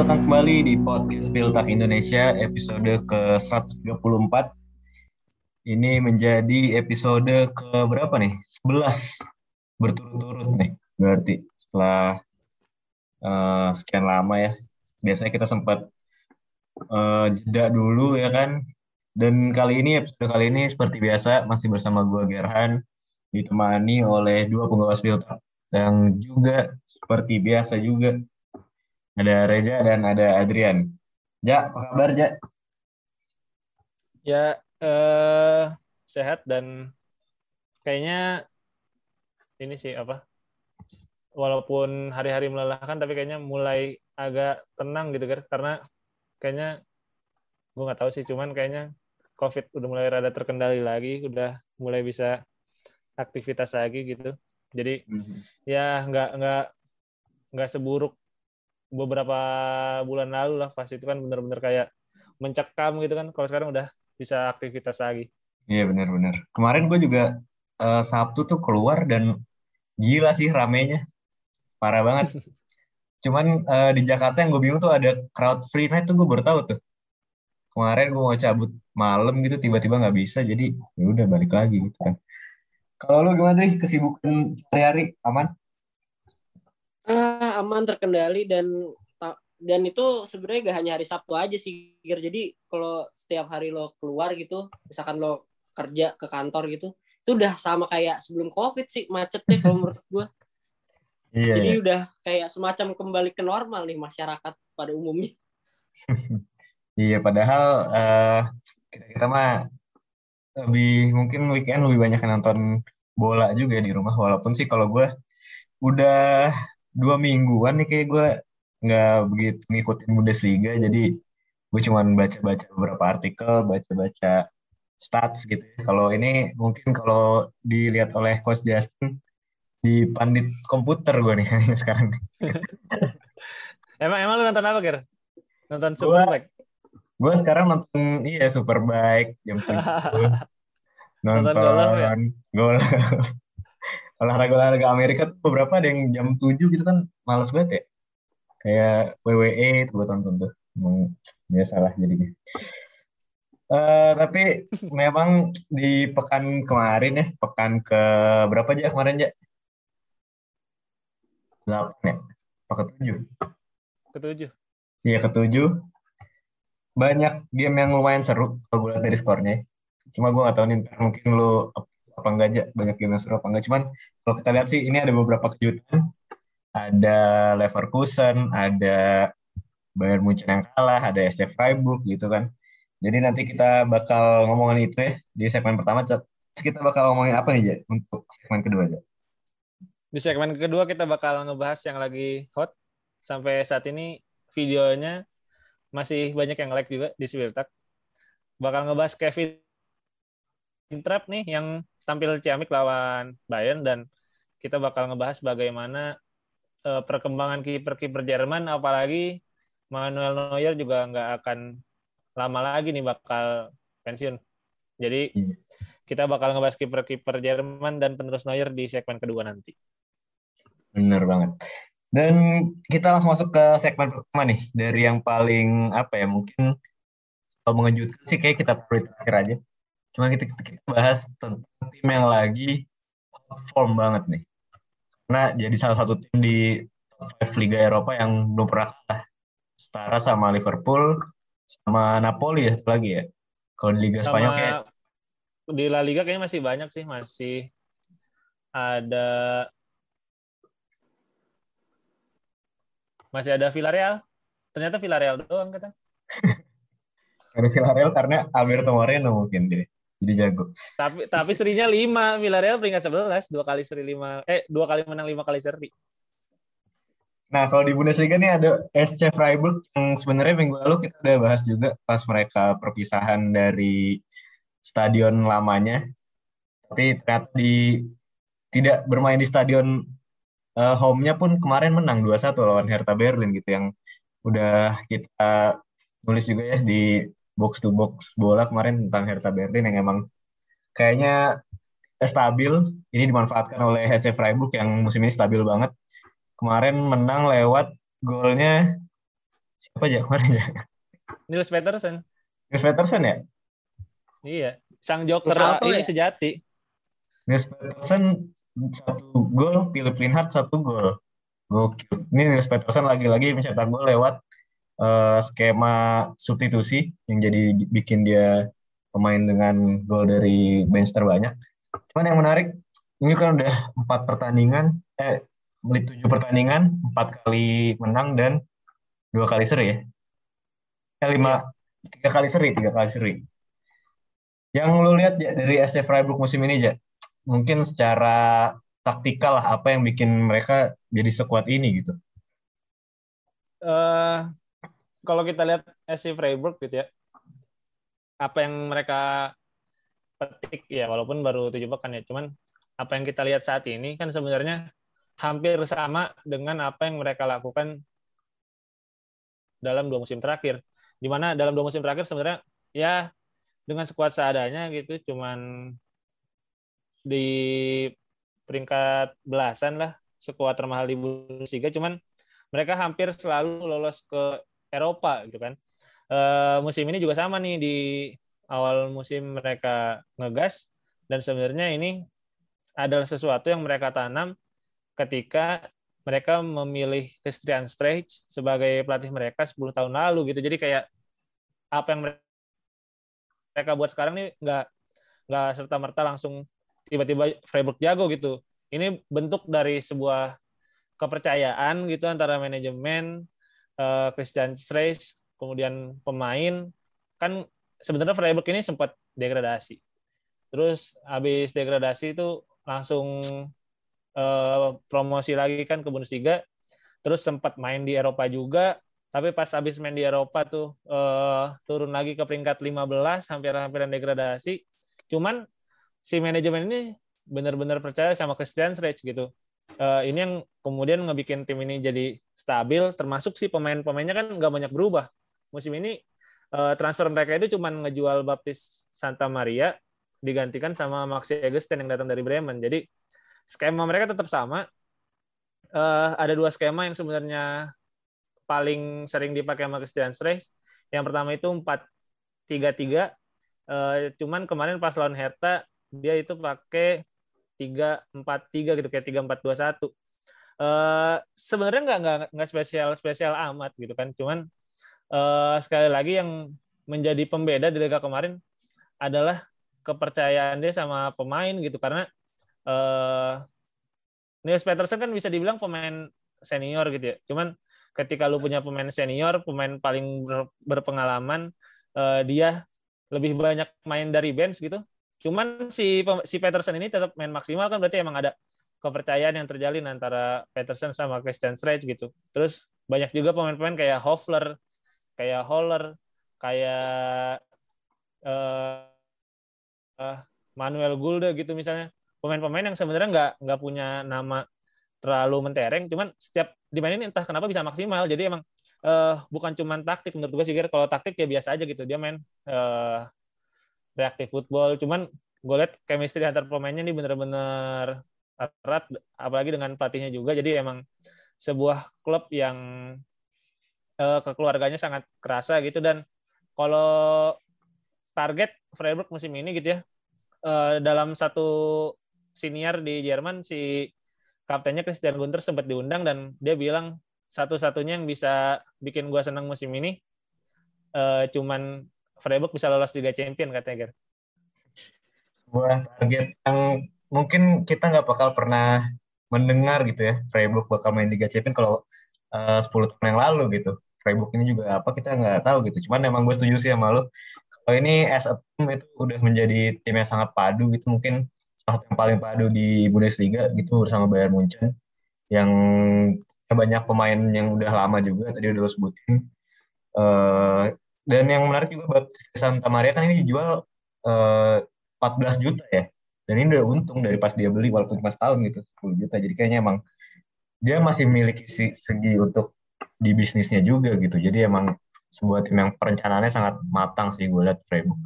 datang kembali di podcast Piltak Indonesia episode ke-134. Ini menjadi episode ke berapa nih? 11 berturut-turut nih. Berarti setelah uh, sekian lama ya. Biasanya kita sempat uh, jeda dulu ya kan. Dan kali ini episode kali ini seperti biasa masih bersama gue Gerhan ditemani oleh dua penggawa Piltak yang juga seperti biasa juga ada Reja dan ada Adrian. Ja, apa kabar Ja? Ya, eh, sehat dan kayaknya ini sih apa? Walaupun hari-hari melelahkan, tapi kayaknya mulai agak tenang gitu kan? Karena kayaknya gue nggak tahu sih, cuman kayaknya COVID udah mulai rada terkendali lagi, udah mulai bisa aktivitas lagi gitu. Jadi mm -hmm. ya nggak nggak nggak seburuk beberapa bulan lalu lah pas itu kan bener-bener kayak mencekam gitu kan kalau sekarang udah bisa aktivitas lagi. Iya benar-benar kemarin gue juga uh, Sabtu tuh keluar dan gila sih ramenya. Parah banget. Cuman uh, di Jakarta yang gue bingung tuh ada crowd free night tuh gue baru tahu tuh. Kemarin gue mau cabut malam gitu tiba-tiba nggak bisa jadi ya udah balik lagi gitu kan. Kalau lu gimana sih kesibukan sehari-hari aman uh, aman terkendali dan dan itu sebenarnya gak hanya hari Sabtu aja sih jadi kalau setiap hari lo keluar gitu misalkan lo kerja ke kantor gitu itu udah sama kayak sebelum covid sih macetnya kalau menurut gue iya, jadi iya. udah kayak semacam kembali ke normal nih masyarakat pada umumnya. Iya padahal uh, kita kita mah lebih mungkin weekend lebih banyak nonton bola juga di rumah walaupun sih kalau gue udah dua mingguan nih kayak gue nggak begitu ngikutin Bundesliga jadi gue cuma baca-baca beberapa artikel baca-baca stats gitu. Kalau ini mungkin kalau dilihat oleh coach Justin di pandit komputer gue nih sekarang. Emang emang lu nonton apa Ger? nonton Superbike? gue sekarang nonton iya Superbike jam tujuh. Nonton, nonton ya? golf olahraga-olahraga Amerika tuh beberapa ada yang jam 7 gitu kan males banget ya. Kayak WWE itu gue tonton tuh. Emang biasa lah jadinya. Uh, tapi memang di pekan kemarin ya, pekan ke berapa aja kemarin ya? 8 ya? Apa ke 7? Ke 7. Iya ke 7. Banyak game yang lumayan seru kalau gue lihat dari skornya. Cuma gue gak tahu nih mungkin lu apa enggak banyak game yang seru apa enggak. Cuman kalau kita lihat sih ini ada beberapa kejutan. Ada Leverkusen ada Bayern Munchen yang kalah ada SC Freiburg gitu kan. Jadi nanti kita bakal ngomongin itu ya di segmen pertama. Kita bakal ngomongin apa nih ya untuk segmen kedua aja di segmen kedua kita bakal ngebahas yang lagi hot. Sampai saat ini videonya masih banyak yang like juga di Spirtak bakal ngebahas Kevin Trap nih yang tampil ciamik lawan Bayern dan kita bakal ngebahas bagaimana uh, perkembangan kiper-kiper Jerman apalagi Manuel Neuer juga nggak akan lama lagi nih bakal pensiun. Jadi iya. kita bakal ngebahas kiper-kiper Jerman dan penerus Neuer di segmen kedua nanti. Bener banget. Dan kita langsung masuk ke segmen pertama nih dari yang paling apa ya mungkin kalau mengejutkan sih kayak kita terakhir aja. Cuma kita, kita, bahas tentang tim yang lagi form banget nih. Karena jadi salah satu tim di top Liga Eropa yang belum pernah kalah. Setara sama Liverpool, sama Napoli ya lagi ya. Kalau di Liga sama, Spanyol kayak di La Liga kayaknya masih banyak sih, masih ada masih ada Villarreal. Ternyata Villarreal doang kata. ada Villarreal karena Alberto Moreno mungkin dia jadi jago. Tapi tapi serinya lima Villarreal peringkat sebelas dua kali seri lima eh dua kali menang lima kali seri. Nah, kalau di Bundesliga nih ada SC Freiburg yang sebenarnya minggu lalu kita udah bahas juga pas mereka perpisahan dari stadion lamanya. Tapi ternyata di tidak bermain di stadion uh, home-nya pun kemarin menang 2-1 lawan Hertha Berlin gitu yang udah kita nulis juga ya di box to box bola kemarin tentang Hertha Berlin yang emang kayaknya stabil. Ini dimanfaatkan oleh HC Freiburg yang musim ini stabil banget. Kemarin menang lewat golnya Siapa aja kemarin ya? Nils Peterson. Nils Peterson ya? Iya, sang joker Salto ini ya? sejati. Nils Peterson satu gol, Philip Linhart satu gol. Gokil. Ini Nils Peterson lagi-lagi mencetak gol lewat eh, skema substitusi yang jadi bikin dia pemain dengan gol dari bench terbanyak. Cuman yang menarik, ini kan udah empat pertandingan, eh tujuh pertandingan, empat kali menang dan dua kali seri ya. Eh, lima, tiga kali seri, tiga kali seri. Yang lu lihat ya, dari SC Freiburg musim ini, Ja, mungkin secara taktikal lah apa yang bikin mereka jadi sekuat ini gitu. eh kalau kita lihat SC Freiburg gitu ya, apa yang mereka petik ya walaupun baru tujuh pekan ya, cuman apa yang kita lihat saat ini kan sebenarnya hampir sama dengan apa yang mereka lakukan dalam dua musim terakhir. Di mana dalam dua musim terakhir sebenarnya ya dengan skuad seadanya gitu, cuman di peringkat belasan lah skuad termahal di Bundesliga, cuman mereka hampir selalu lolos ke Eropa gitu kan. Eh, musim ini juga sama nih di awal musim mereka ngegas dan sebenarnya ini adalah sesuatu yang mereka tanam ketika mereka memilih Christian Streich sebagai pelatih mereka 10 tahun lalu gitu. Jadi kayak apa yang mereka buat sekarang nih nggak nggak serta merta langsung tiba-tiba Freiburg jago gitu. Ini bentuk dari sebuah kepercayaan gitu antara manajemen eh, Christian Streich kemudian pemain kan sebenarnya Freiburg ini sempat degradasi. Terus habis degradasi itu langsung eh, promosi lagi kan ke Bundesliga. Terus sempat main di Eropa juga, tapi pas habis main di Eropa tuh eh, turun lagi ke peringkat 15 hampir-hampiran degradasi. Cuman si manajemen ini benar-benar percaya sama Christian Streich gitu. Eh, ini yang kemudian ngebikin tim ini jadi stabil, termasuk si pemain-pemainnya kan nggak banyak berubah. Musim ini eh, transfer mereka itu cuma ngejual Baptis Santa Maria digantikan sama Maxi Egerstein yang datang dari Bremen. Jadi skema mereka tetap sama. Eh, ada dua skema yang sebenarnya paling sering dipakai sama Christian Streich. Yang pertama itu 4-3-3. Eh, cuman kemarin pas lawan Hertha dia itu pakai 3-4-3 gitu kayak 3-4-2-1. Eh, sebenarnya nggak nggak nggak spesial spesial amat gitu kan. Cuman eh, sekali lagi yang menjadi pembeda di liga kemarin adalah kepercayaan dia sama pemain gitu karena eh, Nils Peterson kan bisa dibilang pemain senior gitu ya. Cuman ketika lu punya pemain senior, pemain paling ber- berpengalaman, eh, dia lebih banyak main dari bench gitu. Cuman si si Peterson ini tetap main maksimal kan berarti emang ada kepercayaan yang terjalin antara Peterson sama Christian Streich gitu. Terus banyak juga pemain-pemain kayak Hofler, kayak Holler, kayak eh, eh, Manuel Gulde gitu misalnya. Pemain-pemain yang sebenarnya nggak nggak punya nama terlalu mentereng cuman setiap dimainin entah kenapa bisa maksimal. Jadi emang eh, bukan cuman taktik menurut gue sih kalau taktik ya biasa aja gitu. Dia main eh, reaktif football. Cuman gue lihat chemistry antar pemainnya ini bener-bener erat apalagi dengan pelatihnya juga. Jadi emang sebuah klub yang eh, kekeluarganya sangat kerasa gitu. Dan kalau target Freiburg musim ini gitu ya eh, dalam satu senior di Jerman si kaptennya Christian Gunter sempat diundang dan dia bilang satu-satunya yang bisa bikin gua senang musim ini eh, cuman Freiburg bisa lolos Liga Champion katanya Ger. Sebuah target yang mungkin kita nggak bakal pernah mendengar gitu ya. Freiburg bakal main Liga Champions kalau eh, 10 tahun yang lalu gitu. Freiburg ini juga apa kita nggak tahu gitu. Cuman emang gue setuju sih sama lu. Kalau ini as a team itu udah menjadi tim yang sangat padu gitu. Mungkin salah satu yang paling padu di Bundesliga gitu bersama Bayern Munchen. Yang banyak pemain yang udah lama juga tadi udah lo sebutin. Eh, dan yang menarik juga buat Santa Maria kan ini dijual eh, 14 juta ya. Dan ini udah untung dari pas dia beli walaupun cuma setahun gitu 10 juta. Jadi kayaknya emang dia masih memiliki si- segi untuk di bisnisnya juga gitu. Jadi emang sebuah tim yang perencanaannya sangat matang sih gue lihat Freiburg.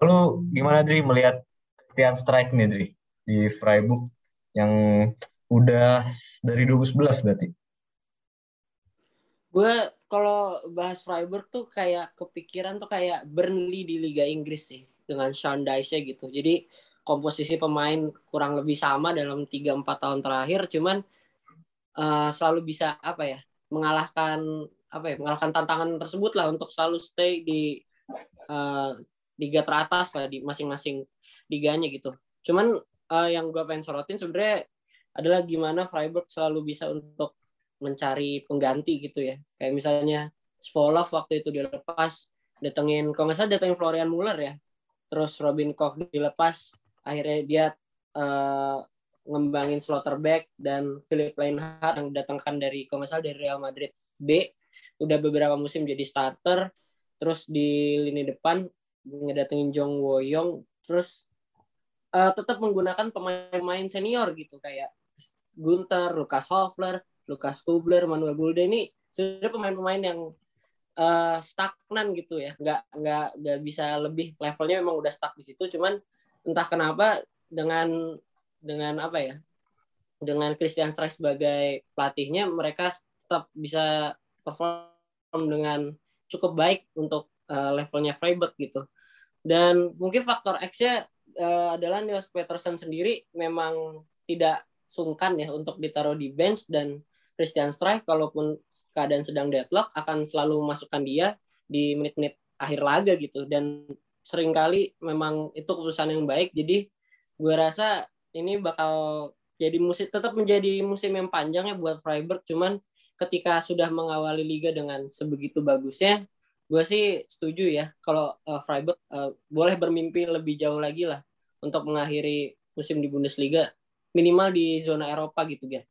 Kalau gimana Dri melihat Christian Strike nih Dri di Freiburg yang udah dari 2011 berarti. gue kalau bahas Freiburg tuh kayak kepikiran tuh kayak Burnley di Liga Inggris sih dengan Sean Dyche gitu. Jadi komposisi pemain kurang lebih sama dalam 3-4 tahun terakhir cuman uh, selalu bisa apa ya mengalahkan apa ya mengalahkan tantangan tersebut lah untuk selalu stay di uh, liga teratas lah di masing-masing liganya gitu. Cuman uh, yang gue pengen sorotin sebenarnya adalah gimana Freiburg selalu bisa untuk mencari pengganti gitu ya. Kayak misalnya Svolov waktu itu dilepas, datengin kalau nggak salah datengin Florian Muller ya. Terus Robin Koch dilepas, akhirnya dia uh, ngembangin Slotterbeck dan Philip Leinhardt yang datangkan dari kalau nggak salah dari Real Madrid B udah beberapa musim jadi starter terus di lini depan ngedatengin Jong Woyong terus uh, tetap menggunakan pemain-pemain senior gitu kayak Gunter, Lukas Hofler, Lukas Kubler, Manuel Bulde ini sudah pemain-pemain yang uh, stagnan gitu ya, nggak nggak nggak bisa lebih. Levelnya memang udah stuck di situ, cuman entah kenapa dengan dengan apa ya, dengan Christian Streich sebagai pelatihnya mereka tetap bisa perform dengan cukup baik untuk uh, levelnya Freiburg gitu. Dan mungkin faktor X-nya uh, adalah Niels Peterson sendiri memang tidak sungkan ya untuk ditaruh di bench dan Christian Streich kalaupun keadaan sedang deadlock akan selalu masukkan dia di menit-menit akhir laga gitu. Dan sering kali memang itu keputusan yang baik. Jadi gue rasa ini bakal jadi musim tetap menjadi musim yang panjang ya buat Freiburg. Cuman ketika sudah mengawali liga dengan sebegitu bagusnya gue sih setuju ya kalau uh, Freiburg uh, boleh bermimpi lebih jauh lagi lah untuk mengakhiri musim di Bundesliga minimal di zona Eropa gitu kan.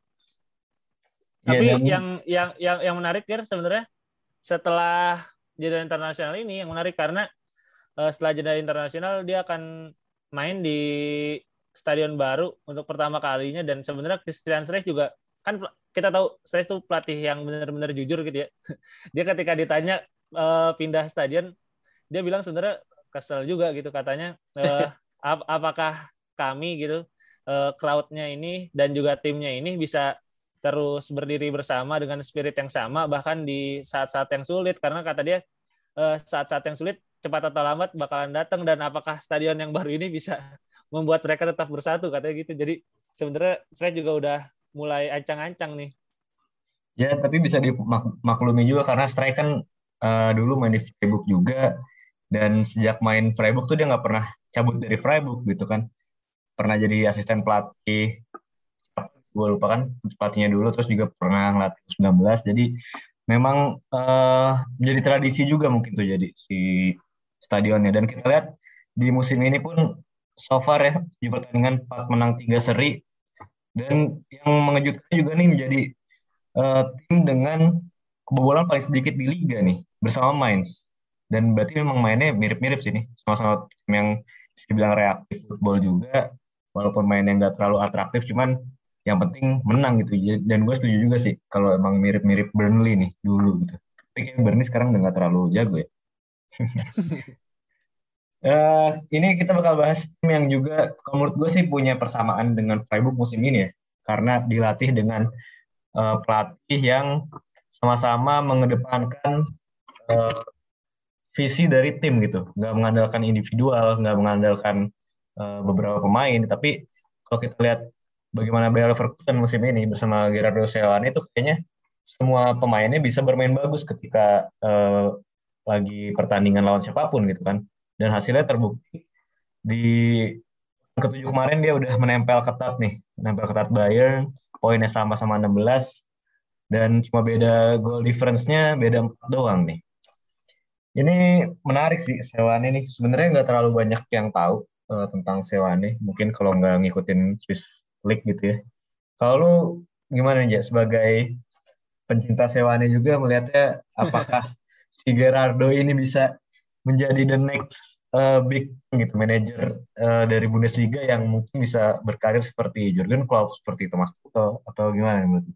Tapi yeah, yang yang yang yang menarik kan sebenarnya setelah jeda internasional ini yang menarik karena uh, setelah jeda internasional dia akan main di stadion baru untuk pertama kalinya dan sebenarnya Christian Streich juga kan kita tahu Streich itu pelatih yang benar-benar jujur gitu ya. dia ketika ditanya uh, pindah stadion dia bilang sebenarnya kesel juga gitu katanya uh, ap apakah kami gitu uh, crowdnya ini dan juga timnya ini bisa terus berdiri bersama dengan spirit yang sama bahkan di saat-saat yang sulit. Karena kata dia uh, saat-saat yang sulit cepat atau lambat bakalan datang. Dan apakah stadion yang baru ini bisa membuat mereka tetap bersatu? Katanya gitu. Jadi sebenarnya saya juga udah mulai ancang-ancang nih. Ya tapi bisa dimaklumi juga. Karena Strike kan uh, dulu main di Freiburg juga. Dan sejak main Freiburg tuh dia nggak pernah cabut dari Freiburg gitu kan. Pernah jadi asisten pelatih gue lupa kan pelatihnya dulu terus juga pernah ngelatih 19 jadi memang uh, jadi tradisi juga mungkin tuh jadi si stadionnya. Dan kita lihat di musim ini pun so far ya di pertandingan 4 menang 3 seri. Dan yang mengejutkan juga nih menjadi uh, tim dengan kebobolan paling sedikit di liga nih bersama Mainz. Dan berarti memang mainnya mirip-mirip sih nih sama-sama tim yang dibilang reaktif football juga. Walaupun mainnya nggak terlalu atraktif cuman yang penting menang gitu. Dan gue setuju juga sih kalau emang mirip-mirip Burnley nih dulu gitu. Tapi kayak Burnley sekarang udah nggak terlalu jago ya. Uh, ini kita bakal bahas tim yang juga kalau menurut gue sih punya persamaan dengan Freiburg musim ini ya. Karena dilatih dengan uh, pelatih yang sama-sama mengedepankan uh, visi dari tim gitu. Nggak mengandalkan individual nggak mengandalkan uh, beberapa pemain. Tapi kalau kita lihat bagaimana Bayer Leverkusen musim ini bersama Gerardo Seoane itu kayaknya semua pemainnya bisa bermain bagus ketika uh, lagi pertandingan lawan siapa pun gitu kan. Dan hasilnya terbukti di ketujuh kemarin dia udah menempel ketat nih menempel ketat Bayern poinnya sama-sama 16 dan cuma beda goal difference-nya beda 4 doang nih. Ini menarik sih Seoane ini sebenarnya nggak terlalu banyak yang tahu uh, tentang Sewane. Mungkin kalau nggak ngikutin Swiss League gitu ya. Kalau lu gimana nih, sebagai pencinta Sewane juga melihatnya apakah si Gerardo ini bisa menjadi the next uh, big gitu manajer uh, dari Bundesliga yang mungkin bisa berkarir seperti Jurgen Klopp, seperti Thomas Tuchel atau gimana menurut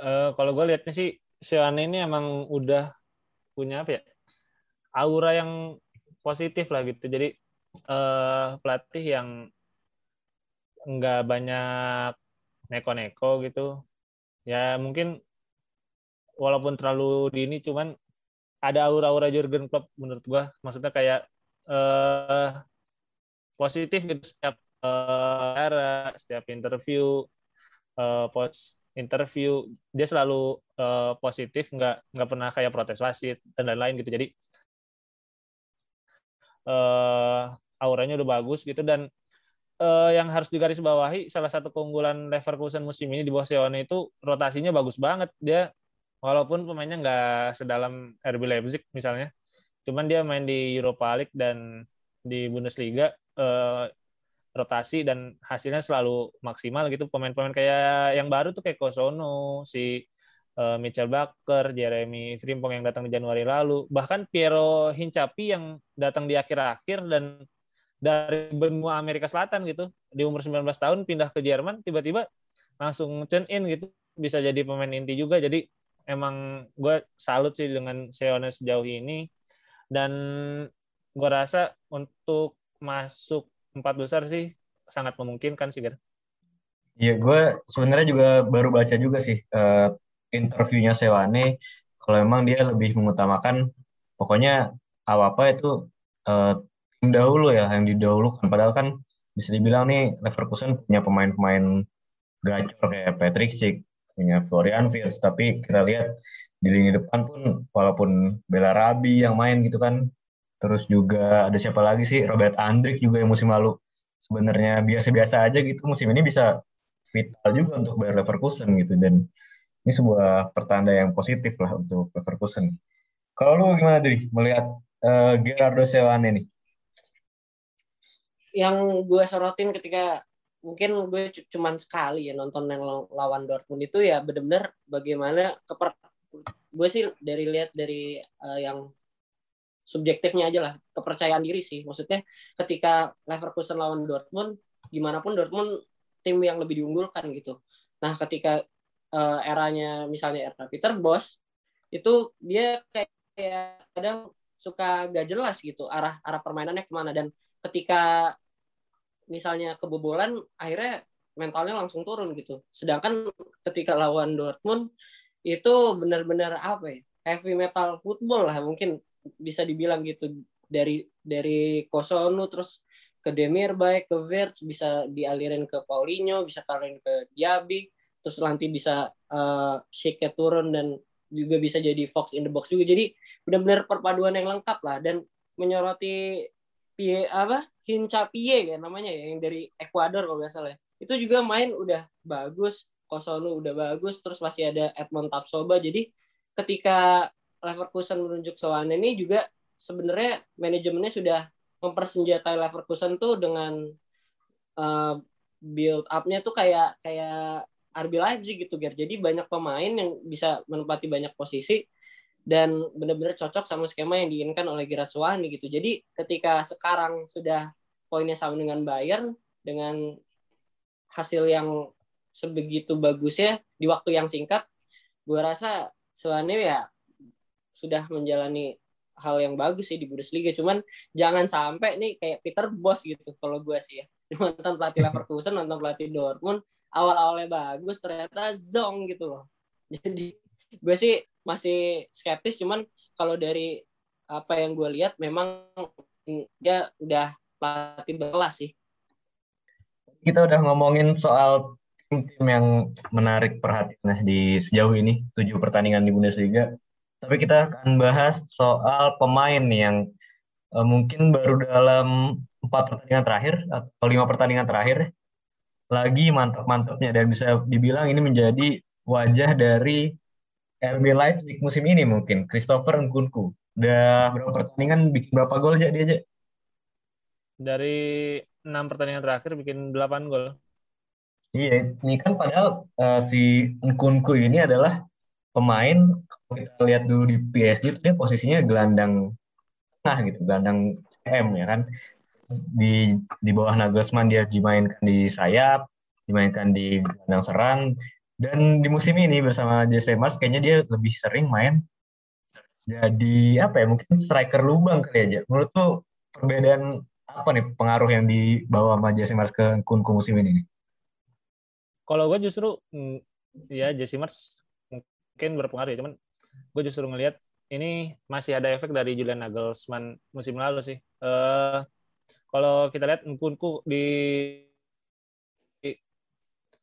Uh, kalau gue lihatnya sih Sewane ini emang udah punya apa ya aura yang positif lah gitu. Jadi uh, pelatih yang nggak banyak neko-neko gitu. Ya mungkin walaupun terlalu dini cuman ada aura-aura Jurgen Klopp menurut gua. Maksudnya kayak eh positif gitu setiap eh, setiap interview eh, post interview. Dia selalu eh, positif nggak nggak pernah kayak protes wasit dan lain-lain gitu. Jadi eh auranya udah bagus gitu dan eh, yang harus digarisbawahi salah satu keunggulan Leverkusen musim ini di bawah Seoane itu rotasinya bagus banget. Dia walaupun pemainnya nggak sedalam RB Leipzig misalnya cuman dia main di Europa League dan di Bundesliga eh, rotasi dan hasilnya selalu maksimal gitu. Pemain-pemain kayak yang baru tuh kayak Kosono si eh, Mitchell Baker Jeremy Frimpong yang datang di Januari lalu. Bahkan Piero Hincapi yang datang di akhir-akhir dan dari benua Amerika Selatan gitu di umur 19 tahun pindah ke Jerman tiba-tiba langsung tune in gitu bisa jadi pemain inti juga jadi emang gue salut sih dengan Seone sejauh ini dan gue rasa untuk masuk empat besar sih sangat memungkinkan sih. Iya, gue sebenarnya juga baru baca juga sih eh, interviewnya Sewane. Kalau emang dia lebih mengutamakan, pokoknya apa-apa itu eh, tim dahulu ya, yang didahulukan. Padahal kan bisa dibilang nih Leverkusen punya pemain-pemain gacor kayak Patrick Schick, punya Florian Wirtz, tapi kita lihat di lini depan pun walaupun Bela Rabi yang main gitu kan, terus juga ada siapa lagi sih Robert Andrik juga yang musim lalu sebenarnya biasa-biasa aja gitu musim ini bisa vital juga untuk Bayer Leverkusen gitu dan ini sebuah pertanda yang positif lah untuk Leverkusen. Kalau lu gimana Dri melihat uh, Gerardo Seoane nih? Yang gue sorotin ketika mungkin gue cuman sekali ya nonton yang lawan Dortmund itu ya benar-benar bagaimana keper gue sih dari lihat dari uh, yang subjektifnya aja lah kepercayaan diri sih. Maksudnya ketika Leverkusen lawan Dortmund gimana pun Dortmund tim yang lebih diunggulkan gitu. Nah ketika uh, eranya misalnya era Peter Bos itu dia kayak, kayak kadang suka gak jelas gitu arah arah permainannya ke mana. Dan ketika misalnya kebobolan akhirnya mentalnya langsung turun gitu. Sedangkan ketika lawan Dortmund itu benar-benar apa ya heavy metal football lah mungkin bisa dibilang gitu. Dari dari Kosono terus ke Demir baik ke Verts bisa dialirin ke Paulinho bisa kalian ke Diaby terus nanti bisa uh, Shake turun dan juga bisa jadi Fox in the box juga. Jadi benar-benar perpaduan yang lengkap lah dan menyoroti apa Hinca Pie ya namanya ya yang dari Ekuador kalau nggak salah ya. itu juga main udah bagus Kosono udah bagus terus masih ada Edmond Tapsoba jadi ketika Leverkusen menunjuk Soane ini juga sebenarnya manajemennya sudah mempersenjatai Leverkusen tuh dengan uh, build up-nya tuh kayak kayak RB Leipzig gitu Ger. Jadi banyak pemain yang bisa menempati banyak posisi dan benar-benar cocok sama skema yang diinginkan oleh Gerard Suwani gitu. Jadi ketika sekarang sudah poinnya sama dengan Bayern dengan hasil yang sebegitu bagusnya di waktu yang singkat, gue rasa Suwani ya sudah menjalani hal yang bagus sih di Bundesliga. Cuman jangan sampai nih kayak Peter Bos gitu kalau gue sih ya. Nonton pelatih Leverkusen, nonton pelatih Dortmund, awal-awalnya bagus ternyata zong gitu loh. Jadi gue sih masih skeptis cuman kalau dari apa yang gue lihat memang dia udah pelatih belas sih. Kita udah ngomongin soal tim-tim yang menarik perhatian nah, di sejauh ini tujuh pertandingan di Bundesliga. Tapi kita akan bahas soal pemain yang uh, mungkin baru dalam empat pertandingan terakhir atau lima pertandingan terakhir lagi mantap-mantapnya dan bisa dibilang ini menjadi wajah dari RB Leipzig musim ini mungkin Christopher Nkunku. Udah berapa pertandingan bikin berapa gol aja dia aja? Dari enam pertandingan terakhir bikin delapan gol. Iya, ini kan padahal uh, si Nkunku ini adalah pemain kalau kita lihat dulu di PSG itu dia posisinya gelandang tengah gitu, gelandang M ya kan. Di di bawah Nagelsmann dia dimainkan di sayap, dimainkan di gelandang serang, dan di musim ini bersama Jesse Mars kayaknya dia lebih sering main jadi apa ya mungkin striker lubang kali aja. Menurut tuh perbedaan apa nih pengaruh yang dibawa sama Jesse Mars ke Kunku musim ini? Kalau gue justru ya Jesse Mars mungkin berpengaruh ya, cuman gue justru ngelihat ini masih ada efek dari Julian Nagelsmann musim lalu sih. Uh, kalau kita lihat Nkunku di, di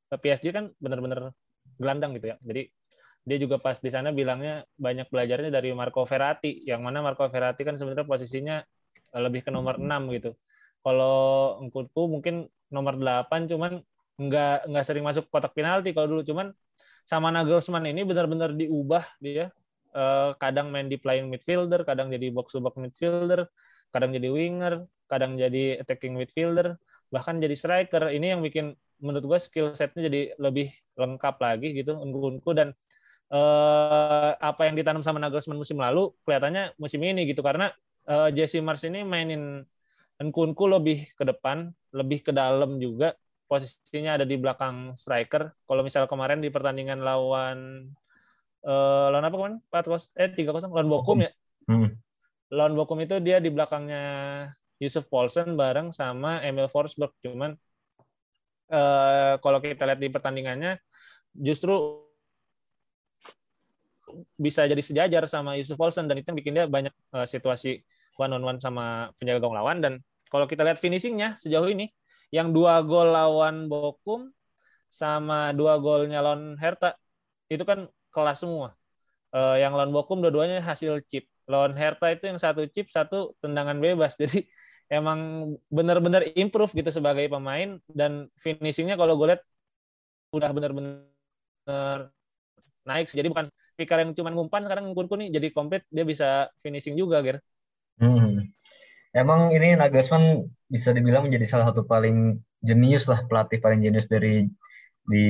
PSG kan benar-benar gelandang gitu ya. Jadi dia juga pas di sana bilangnya banyak belajarnya dari Marco Verratti, yang mana Marco Verratti kan sebenarnya posisinya lebih ke nomor 6 gitu. Kalau Nkunku mungkin nomor 8 cuman nggak nggak sering masuk kotak penalti kalau dulu. Cuman sama Nagelsmann ini benar-benar diubah dia. Uh, kadang main di playing midfielder, kadang jadi box to box midfielder, kadang jadi winger, kadang jadi attacking midfielder, bahkan jadi striker. Ini yang bikin menurut gue skill setnya jadi lebih lengkap lagi gitu Nkunku dan uh, apa yang ditanam sama Nagelsmann musim lalu kelihatannya musim ini gitu. Karena uh, Jesse Mars ini mainin Nkunku lebih ke depan, lebih ke dalam juga posisinya ada di belakang striker. Kalau misal kemarin di pertandingan lawan uh, lawan apa kemarin? Empat kos eh tiga kosong lawan Bokum ya. Hmm. Lawan Bokum itu dia di belakangnya Yusuf Paulsen bareng sama Emil Forsberg. Cuman uh, kalau kita lihat di pertandingannya justru bisa jadi sejajar sama Yusuf Paulsen dan itu yang bikin dia banyak uh, situasi one on one sama penjaga gawang lawan dan kalau kita lihat finishingnya sejauh ini yang dua gol lawan Bokum sama dua golnya lawan Herta itu kan kelas semua. Uh, yang lawan Bokum dua-duanya hasil chip. Lawan Herta itu yang satu chip, satu tendangan bebas. Jadi emang benar-benar improve gitu sebagai pemain dan finishingnya kalau gue lihat udah benar-benar naik. Jadi bukan Pikar yang cuma ngumpan sekarang ngurku nih jadi komplit dia bisa finishing juga, Ger. Hmm. Emang ini Nagelsmann bisa dibilang menjadi salah satu paling jenius lah pelatih paling jenius dari di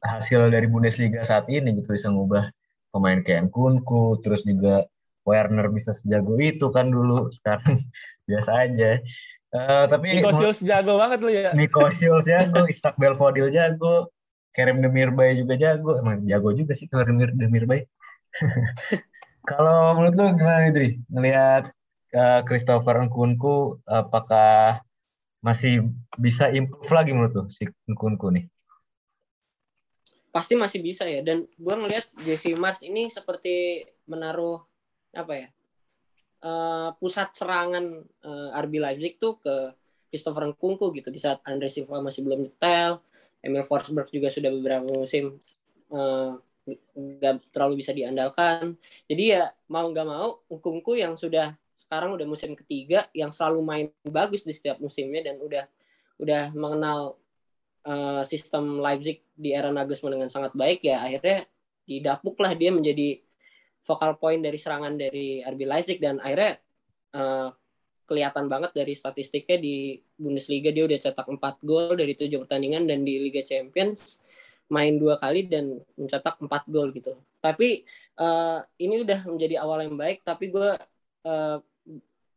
hasil dari Bundesliga saat ini gitu bisa ngubah pemain kayak Kunku terus juga Werner bisa sejago itu kan dulu sekarang biasa aja. Uh, tapi Nico Schulz jago banget lu ya. Nico Schulz jago Isaac Belfodil jago Kerem Demirbay juga jago. Emang jago juga sih Kerem Demirbay. Kalau menurut lu gimana nih Dri ngelihat uh, Christopher Nkunku apakah masih bisa improve lagi menurut lu si Nkunku nih? Pasti masih bisa ya dan gue ngelihat Jesse Mars ini seperti menaruh apa ya uh, pusat serangan uh, RB Leipzig tuh ke Christopher Nkunku gitu di saat Andre Silva masih belum detail Emil Forsberg juga sudah beberapa musim uh, terlalu bisa diandalkan. Jadi ya mau nggak mau Nkunku yang sudah sekarang udah musim ketiga yang selalu main bagus di setiap musimnya dan udah udah mengenal uh, sistem Leipzig di era Nagelsmann dengan sangat baik ya akhirnya didapuklah dia menjadi vokal point dari serangan dari RB Leipzig dan akhirnya uh, kelihatan banget dari statistiknya di Bundesliga dia udah cetak 4 gol dari 7 pertandingan dan di Liga Champions main dua kali dan mencetak 4 gol gitu. Tapi uh, ini udah menjadi awal yang baik tapi gue uh,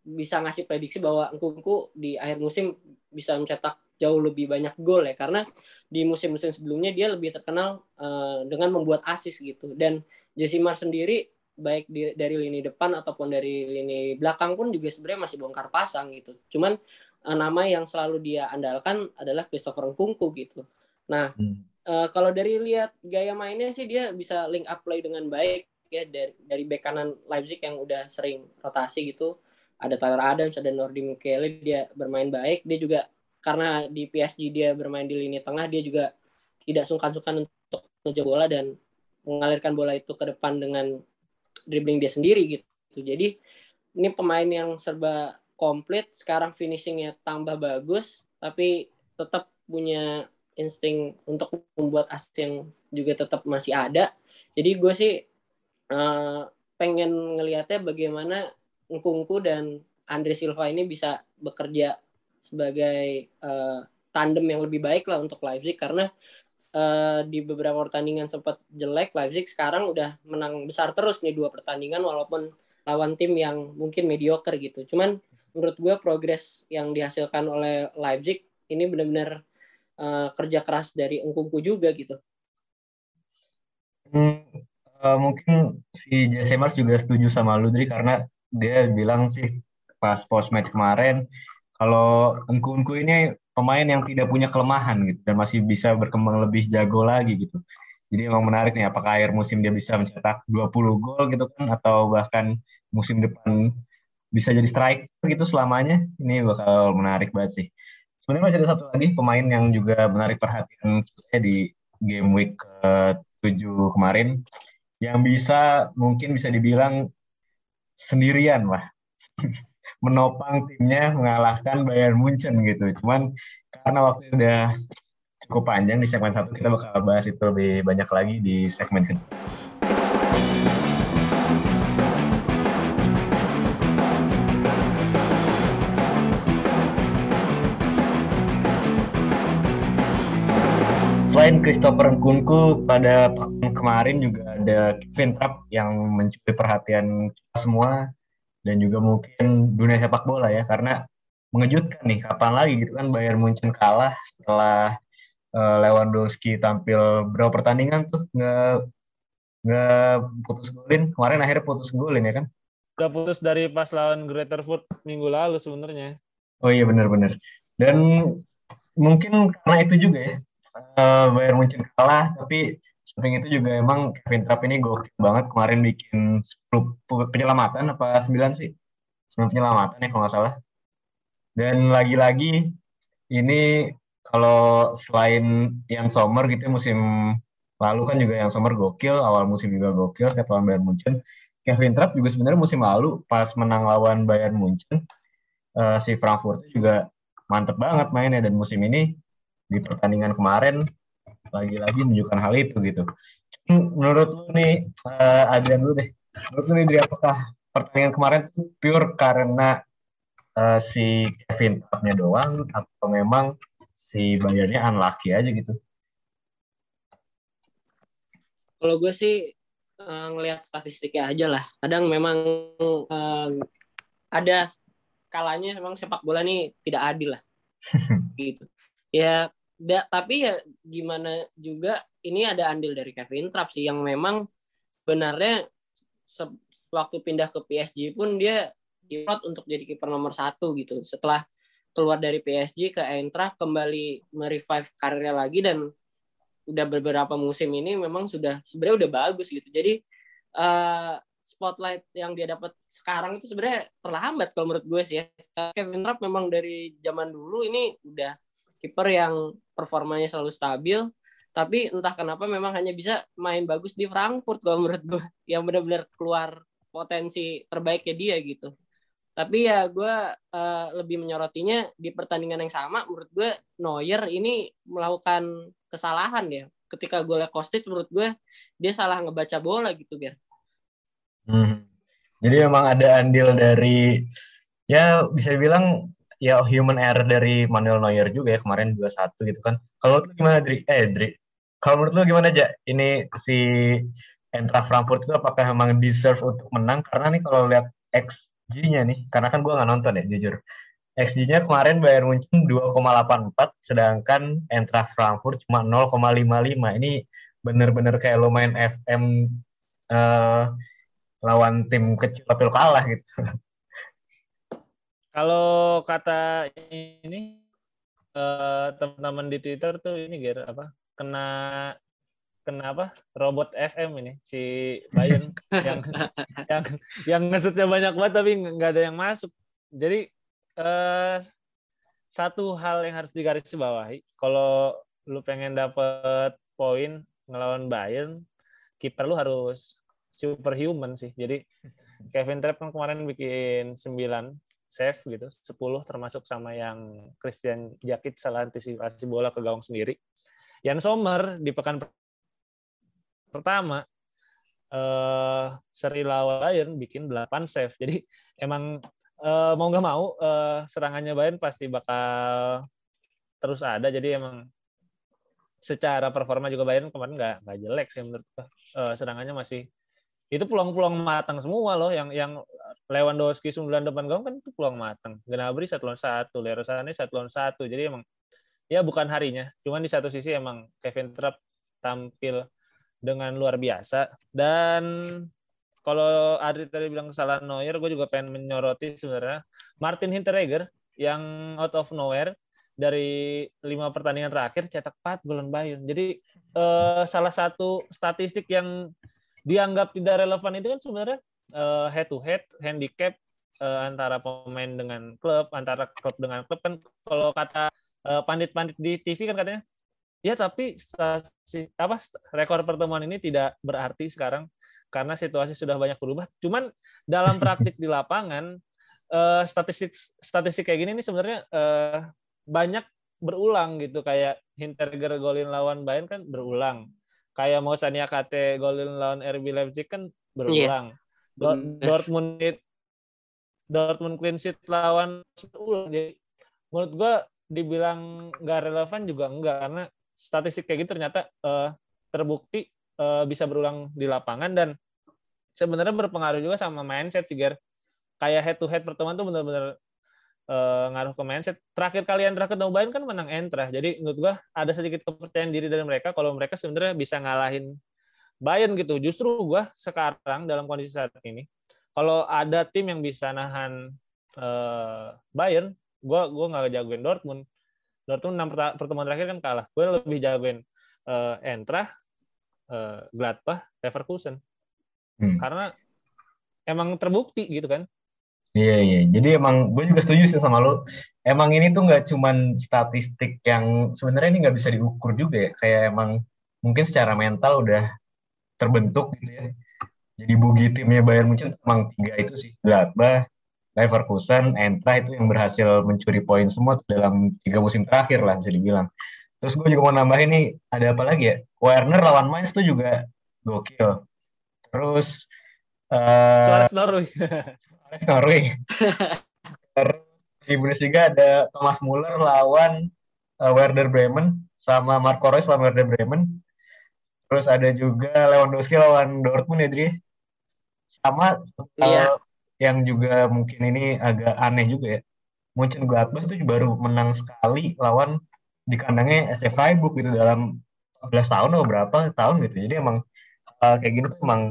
bisa ngasih prediksi bahwa Nkunku di akhir musim bisa mencetak jauh lebih banyak gol ya. Karena di musim-musim sebelumnya dia lebih terkenal uh, dengan membuat asis gitu. Dan Jesse Mars sendiri baik di, dari lini depan ataupun dari lini belakang pun juga sebenarnya masih bongkar pasang gitu. Cuman uh, nama yang selalu dia andalkan adalah Christopher Nkunku gitu. Nah hmm. uh, kalau dari lihat gaya mainnya sih dia bisa link up play dengan baik ya dari dari bek kanan Leipzig yang udah sering rotasi gitu ada Tyler Adams ada Nordi Michele dia bermain baik dia juga karena di PSG dia bermain di lini tengah dia juga tidak sungkan-sungkan untuk ngejar bola dan mengalirkan bola itu ke depan dengan dribbling dia sendiri gitu. Jadi ini pemain yang serba komplit, sekarang finishingnya tambah bagus, tapi tetap punya insting untuk membuat asis yang juga tetap masih ada. Jadi gue sih uh, pengen ngelihatnya bagaimana Ngkungku dan Andre Silva ini bisa bekerja sebagai uh, tandem yang lebih baik lah untuk Leipzig karena uh, di beberapa pertandingan sempat jelek Leipzig sekarang udah menang besar terus nih dua pertandingan walaupun lawan tim yang mungkin mediocre gitu. Cuman menurut gue progres yang dihasilkan oleh Leipzig ini benar-benar uh, kerja keras dari Engkungku juga gitu. Hmm, uh, mungkin si Jesse Mars juga setuju sama Ludri karena dia bilang sih pas post match kemarin kalau Engku-Engku ini pemain yang tidak punya kelemahan gitu dan masih bisa berkembang lebih jago lagi gitu. Jadi emang menarik nih apakah akhir musim dia bisa mencetak 20 gol gitu kan atau bahkan musim depan bisa jadi strike gitu selamanya. Ini bakal menarik banget sih. Sebenarnya masih ada satu lagi pemain yang juga menarik perhatian saya di game week ke-7 kemarin yang bisa mungkin bisa dibilang sendirian lah menopang timnya mengalahkan Bayern Munchen gitu. Cuman karena waktu udah cukup panjang di segmen satu kita bakal bahas itu lebih banyak lagi di segmen kedua. Selain Christopher Nkunku, pada pekan kemarin juga ada Kevin Trapp yang mencuri perhatian semua dan juga mungkin dunia sepak bola ya karena mengejutkan nih kapan lagi gitu kan Bayern Munchen kalah setelah uh, Lewandowski tampil berapa pertandingan tuh nggak nggak putus golin. Kemarin akhirnya putus golin ya kan? Udah putus dari pas lawan Greater Foot minggu lalu sebenarnya. Oh iya benar-benar dan mungkin karena itu juga ya uh, Bayern Munchen kalah tapi samping itu juga emang Kevin Trapp ini gokil banget. Kemarin bikin 10 penyelamatan apa 9 sih? 9 penyelamatan ya kalau nggak salah. Dan lagi-lagi ini kalau selain yang Sommer gitu musim lalu kan juga yang Sommer gokil, awal musim juga gokil setiap lawan Bayern Munchen. Kevin Trapp juga sebenarnya musim lalu pas menang lawan Bayern Munchen uh, si Frankfurt juga mantep banget mainnya. Dan musim ini di pertandingan kemarin lagi-lagi menunjukkan hal itu gitu. Menurut lu nih uh, Adrian dulu deh. Menurut lu nih dari apakah pertandingan kemarin pure karena uh, si Kevin Trappnya doang atau memang si bayarnya unlucky aja gitu. Kalau gue sih uh, ngelihat statistiknya aja lah. Kadang memang uh, ada kalanya memang sepak bola nih tidak adil lah. gitu. Ya, da, tapi ya gimana juga ini ada andil dari Kevin Trapp sih yang memang benarnya waktu pindah ke PSG pun dia diplot untuk jadi kiper nomor satu gitu. Setelah keluar dari PSG ke Eintracht kembali merevive karirnya lagi dan udah beberapa musim ini memang sudah sebenarnya udah bagus gitu. Jadi uh, spotlight yang dia dapat sekarang itu sebenarnya terlambat kalau menurut gue sih ya. Kevin Trapp memang dari zaman dulu ini udah kiper yang performanya selalu stabil tapi entah kenapa memang hanya bisa main bagus di Frankfurt kalau menurut gue yang benar-benar keluar potensi terbaiknya dia gitu tapi ya gue uh, lebih menyorotinya di pertandingan yang sama menurut gue Neuer ini melakukan kesalahan ya ketika gue Kostic menurut gue dia salah ngebaca bola gitu Ger. Hmm. Jadi memang ada andil dari ya bisa dibilang ya human error dari Manuel Neuer juga ya kemarin 2-1 gitu kan. Kalau lu gimana Dri? Eh Dri, kalau menurut lu gimana aja? Ini si Eintracht Frankfurt itu apakah memang deserve untuk menang? Karena nih kalau lihat XG-nya nih, karena kan gue nggak nonton ya jujur. XG-nya kemarin Bayern Munchen 2,84, sedangkan Eintracht Frankfurt cuma 0,55. Ini bener-bener kayak lo main FM uh, eh, lawan tim kecil tapi lo kalah gitu. Kalau kata ini uh, teman-teman di Twitter tuh ini Ger apa kena kenapa robot FM ini si Bayern yang yang yang ngesutnya banyak banget tapi nggak ada yang masuk. Jadi eh, satu hal yang harus digarisbawahi kalau lu pengen dapet poin ngelawan Bayern, kiper lu harus superhuman sih. Jadi Kevin Trapp kan kemarin bikin 9 save gitu, 10 termasuk sama yang Christian Jakic salah antisipasi bola ke gawang sendiri. Jan Sommer di pekan pertama uh, seri lawan Bayern bikin 8 save. Jadi emang uh, mau nggak mau uh, serangannya Bayern pasti bakal terus ada. Jadi emang secara performa juga Bayern kemarin nggak nggak jelek sih menurut uh, serangannya masih itu peluang-peluang matang semua loh yang yang Lewandowski 9 depan gawang kan itu peluang matang. Gnabry satu lawan satu, Leroy Sané satu lawan satu. Jadi emang ya bukan harinya. Cuman di satu sisi emang Kevin Trapp tampil dengan luar biasa. Dan kalau Adri tadi bilang kesalahan Neuer, gue juga pengen menyoroti sebenarnya Martin Hinteregger yang out of nowhere dari lima pertandingan terakhir cetak 4 gol Bayern. Jadi eh, salah satu statistik yang dianggap tidak relevan itu kan sebenarnya eh, head to head handicap eh, antara pemain dengan klub, antara klub dengan klub kan kalau kata eh, pandit-pandit di TV kan katanya ya tapi stasi, apa rekor pertemuan ini tidak berarti sekarang karena situasi sudah banyak berubah. Cuman dalam praktik di lapangan eh, statistik statistik kayak gini ini sebenarnya eh, banyak berulang gitu kayak Hinterger golin lawan Bayern kan berulang. Kayak mau Sania Kate golin lawan RB Leipzig kan berulang. Yeah. Dortmund Dortmund clean sheet lawan berulang. Jadi menurut gua dibilang nggak relevan juga enggak karena statistik kayak gitu ternyata uh, terbukti uh, bisa berulang di lapangan dan sebenarnya berpengaruh juga sama mindset sih Ger. Kayak head to head pertemuan tuh benar-benar uh, ngaruh ke mindset. Terakhir kalian terakhir ketemu Bayern kan menang Entra. Jadi menurut gua ada sedikit kepercayaan diri dari mereka kalau mereka sebenarnya bisa ngalahin Bayern gitu. Justru gua sekarang dalam kondisi saat ini kalau ada tim yang bisa nahan uh, Bayern, gua gua nggak jagoin Dortmund. Dortmund enam pertemuan terakhir kan kalah. Gue lebih jagoin uh, Entra, uh, Gladbach, Leverkusen. Hmm. Karena emang terbukti gitu kan. Iya iya. Jadi emang gue juga setuju sih sama lo. Emang ini tuh nggak cuman statistik yang sebenarnya ini nggak bisa diukur juga ya. Kayak emang mungkin secara mental udah terbentuk gitu ya. Jadi bugi timnya Bayern mungkin emang tiga itu sih. Gladbach, Leverkusen, Entra itu yang berhasil mencuri poin semua dalam tiga musim terakhir lah bisa dibilang. Terus gue juga mau nambahin nih ada apa lagi ya? Werner lawan Mainz tuh juga gokil. Terus uh, Suarez. Norway. di Bundesliga ada Thomas Muller lawan uh, Werder Bremen sama Marco Reus lawan Werder Bremen. Terus ada juga Lewandowski lawan Dortmund ya, Dri. Sama iya. uh, yang juga mungkin ini agak aneh juga ya. Mungkin Gladbach itu baru menang sekali lawan di kandangnya SF Freiburg gitu dalam 14 tahun atau berapa tahun gitu. Jadi emang uh, kayak gini tuh emang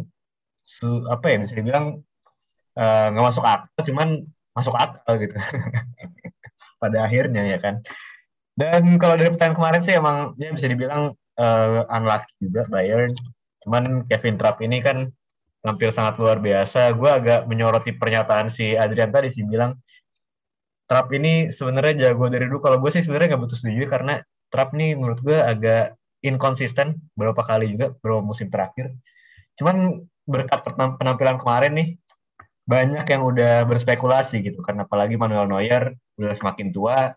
apa ya bisa dibilang Eh, nggak uh, masuk akal cuman masuk akal gitu. Pada akhirnya ya kan. Dan kalau dari pertandingan kemarin sih emang ya bisa dibilang uh, unlucky juga Bayern. Cuman Kevin Trapp ini kan tampil sangat luar biasa. Gue agak menyoroti pernyataan si Adrian tadi sih bilang Trapp ini sebenarnya jago dari dulu. Kalau gue sih sebenarnya nggak butuh setuju karena Trapp nih menurut gue agak inkonsisten beberapa kali juga beberapa musim terakhir. Cuman berkat penampilan kemarin nih banyak yang udah berspekulasi gitu karena apalagi Manuel Neuer udah semakin tua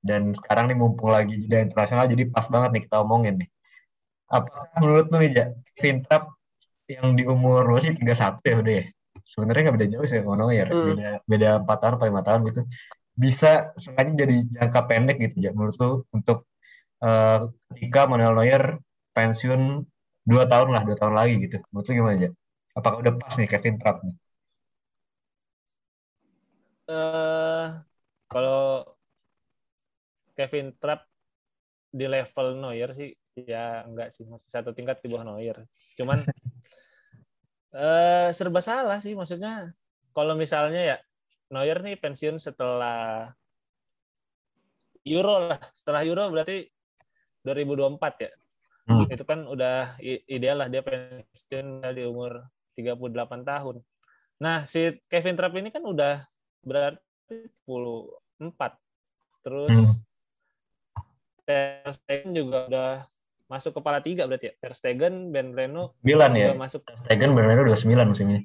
dan sekarang nih mumpung lagi jeda internasional jadi pas banget nih kita omongin nih. Apakah menurut lu nih Ja, Vintrap yang di umur masih tiga satu ya udah ya? Sebenarnya nggak beda jauh sih sama Neuer, hmm. beda beda empat tahun atau lima tahun gitu. Bisa sengaja jadi jangka pendek gitu ya menurut lu untuk uh, ketika Manuel Neuer pensiun dua tahun lah dua tahun lagi gitu. Menurut lu gimana aja? Apakah udah pas nih Kevin Trapp nih? Uh, kalau Kevin Trapp di level Neuer sih ya enggak sih masih satu tingkat di bawah Neuer. Cuman uh, serba salah sih maksudnya kalau misalnya ya Neuer nih pensiun setelah Euro lah. Setelah Euro berarti 2024 ya. Hmm. Itu kan udah ideal lah dia pensiun di umur 38 tahun. Nah, si Kevin Trapp ini kan udah berarti 14. Terus hmm. Ter Stegen juga udah masuk kepala tiga berarti ya. Ter Stegen, Ben Leno 9 ya. Masuk Ter Stegen, Ben Leno udah 9 musim ini.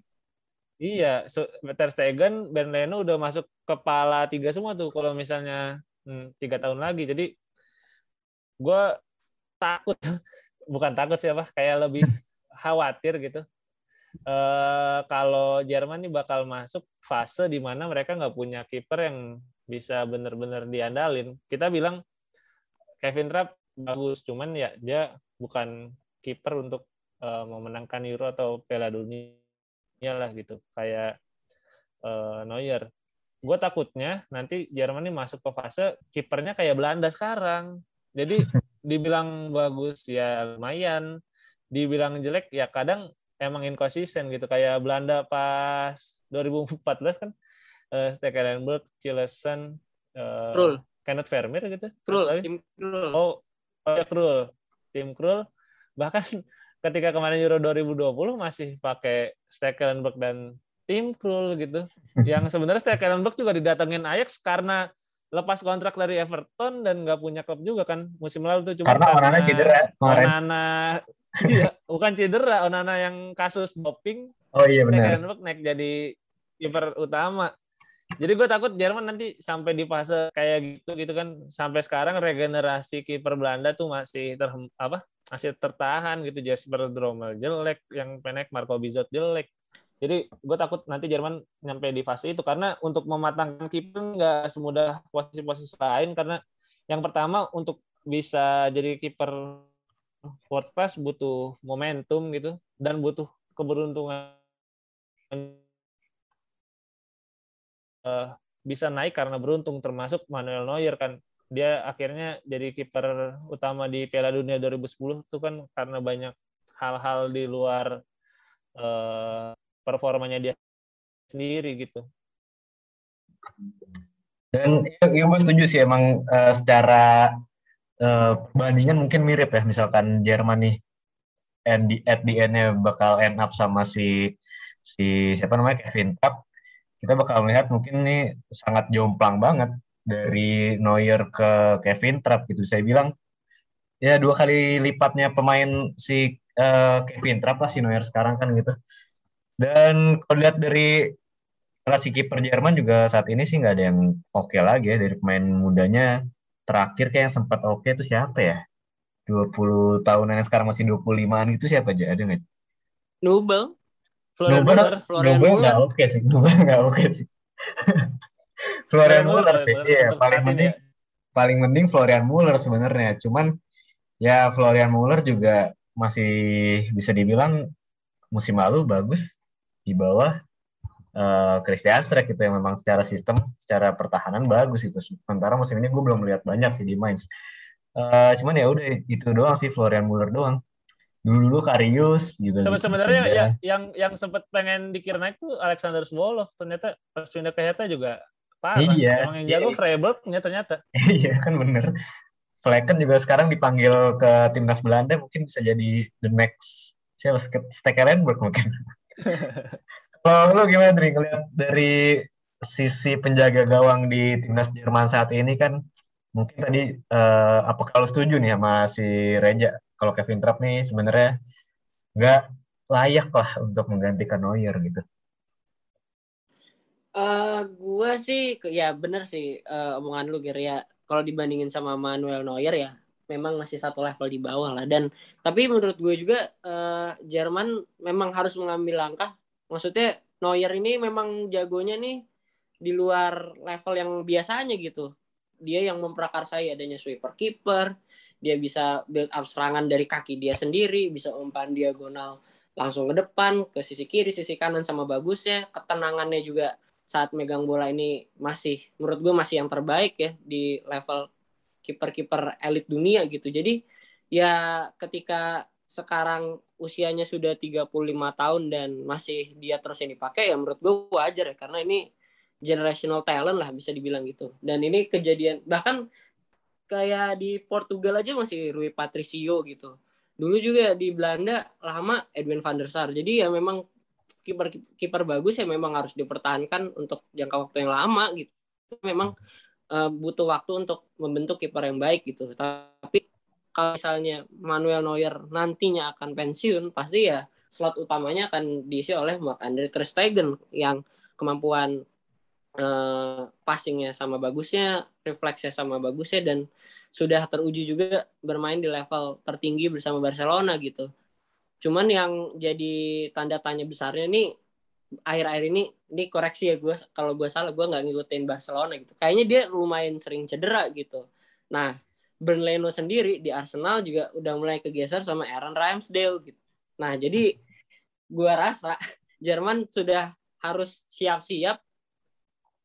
Iya, so, Ter Stegen, Ben Leno udah masuk kepala tiga semua tuh kalau misalnya hmm, tiga tahun lagi. Jadi gue takut, bukan takut sih apa, kayak lebih khawatir gitu eh, kalau Jerman ini bakal masuk fase di mana mereka nggak punya kiper yang bisa benar-benar diandalin. Kita bilang Kevin Trapp bagus, cuman ya dia bukan kiper untuk uh, memenangkan Euro atau Piala Dunia lah gitu. Kayak uh, Neuer. Gue takutnya nanti Jerman ini masuk ke fase kipernya kayak Belanda sekarang. Jadi dibilang bagus ya lumayan, dibilang jelek ya kadang emang inkonsisten gitu kayak Belanda pas 2014 kan uh, Stekelenburg, Cilesen, uh, Kenneth Vermeer gitu. Krul, Lagi. tim Krul. Oh, oh ya Krul. Tim Krul. Bahkan ketika kemarin Euro 2020 masih pakai Stekelenburg dan tim Krul gitu. Yang sebenarnya Stekelenburg juga didatengin Ajax karena lepas kontrak dari Everton dan nggak punya klub juga kan musim lalu tuh cuma Karena Onana cedera kemarin. Onana iya, bukan cedera, Onana yang kasus doping Oh iya benar. Naik jadi kiper utama. Jadi gue takut Jerman nanti sampai di fase kayak gitu gitu kan sampai sekarang regenerasi kiper Belanda tuh masih ter apa masih tertahan gitu Jasper Drommel jelek yang penek Marco Bizot jelek. Jadi gue takut nanti Jerman nyampe di fase itu karena untuk mematangkan kiper nggak semudah posisi-posisi lain karena yang pertama untuk bisa jadi kiper world class butuh momentum gitu dan butuh keberuntungan. Eh, bisa naik karena beruntung termasuk Manuel Neuer kan. Dia akhirnya jadi kiper utama di Piala Dunia 2010 itu kan karena banyak hal-hal di luar eh, performanya dia sendiri gitu. Dan ya, gue setuju sih emang eh, secara eh, perbandingan mungkin mirip ya misalkan Jerman nih and di, at the end-nya bakal end up sama si si siapa namanya Kevin Trapp. Kita bakal melihat mungkin nih sangat jomplang banget dari Neuer ke Kevin Trapp gitu. Saya bilang ya dua kali lipatnya pemain si eh, Kevin Trapp lah si Neuer sekarang kan gitu dan kalau lihat dari relasi kiper Jerman juga saat ini sih nggak ada yang oke lagi ya dari pemain mudanya terakhir kayak yang sempat oke itu siapa ya 20 tahunan yang sekarang masih 25an itu siapa aja ada nggak? Nubel. Florian Nubel, Florian Nubel nggak oke sih, Nubel nggak oke sih. Florian Muller sih, iya untuk paling mending ya. paling mending Florian Muller sebenarnya. Cuman ya Florian Muller juga masih bisa dibilang musim lalu bagus di bawah eh Christian Streck itu yang memang secara sistem, secara pertahanan bagus itu. Sementara musim ini gue belum melihat banyak sih di Mainz. Eh cuman ya udah itu doang sih Florian Muller doang. Dulu dulu Karius juga. Gitu. Sebenarnya Iya. ya, yang yang sempat pengen dikira naik tuh Alexander Zvolov ternyata pas pindah ke Hertha juga parah. Iya, Emang yang iya. jago Freiburg ya ternyata. Iya kan bener. Flecken juga sekarang dipanggil ke timnas Belanda mungkin bisa jadi the next siapa Stekelenburg mungkin. Kalau lu gimana Dri ngeliat dari sisi penjaga gawang di timnas Jerman saat ini kan mungkin tadi eh, apa kalau setuju nih sama si Reja kalau Kevin Trapp nih sebenarnya nggak layak lah untuk menggantikan Neuer gitu. Eh gua sih ya bener sih eh, omongan lu Ger ya. Kalau dibandingin sama Manuel Neuer ya memang masih satu level di bawah lah dan tapi menurut gue juga eh, Jerman memang harus mengambil langkah. Maksudnya Neuer ini memang jagonya nih di luar level yang biasanya gitu. Dia yang memprakarsai adanya sweeper keeper, dia bisa build up serangan dari kaki dia sendiri, bisa umpan diagonal langsung ke depan, ke sisi kiri, sisi kanan sama bagusnya, ketenangannya juga saat megang bola ini masih menurut gue masih yang terbaik ya di level kiper-kiper elit dunia gitu. Jadi ya ketika sekarang usianya sudah 35 tahun dan masih dia terus yang dipakai ya menurut gue wajar ya karena ini generational talent lah bisa dibilang gitu. Dan ini kejadian bahkan kayak di Portugal aja masih Rui Patricio gitu. Dulu juga di Belanda lama Edwin van der Sar. Jadi ya memang kiper kiper bagus ya memang harus dipertahankan untuk jangka waktu yang lama gitu. Itu memang eh, butuh waktu untuk membentuk kiper yang baik gitu. Tapi kalau misalnya Manuel Neuer nantinya akan pensiun, pasti ya slot utamanya akan diisi oleh Mark Andre ter Stegen yang kemampuan eh, passingnya sama bagusnya, refleksnya sama bagusnya dan sudah teruji juga bermain di level tertinggi bersama Barcelona gitu. Cuman yang jadi tanda tanya besarnya nih akhir-akhir ini ini koreksi ya gue kalau gue salah gue nggak ngikutin Barcelona gitu. Kayaknya dia lumayan sering cedera gitu. Nah Bernd Leno sendiri di Arsenal juga udah mulai kegeser sama Aaron Ramsdale gitu. Nah jadi gue rasa Jerman sudah harus siap-siap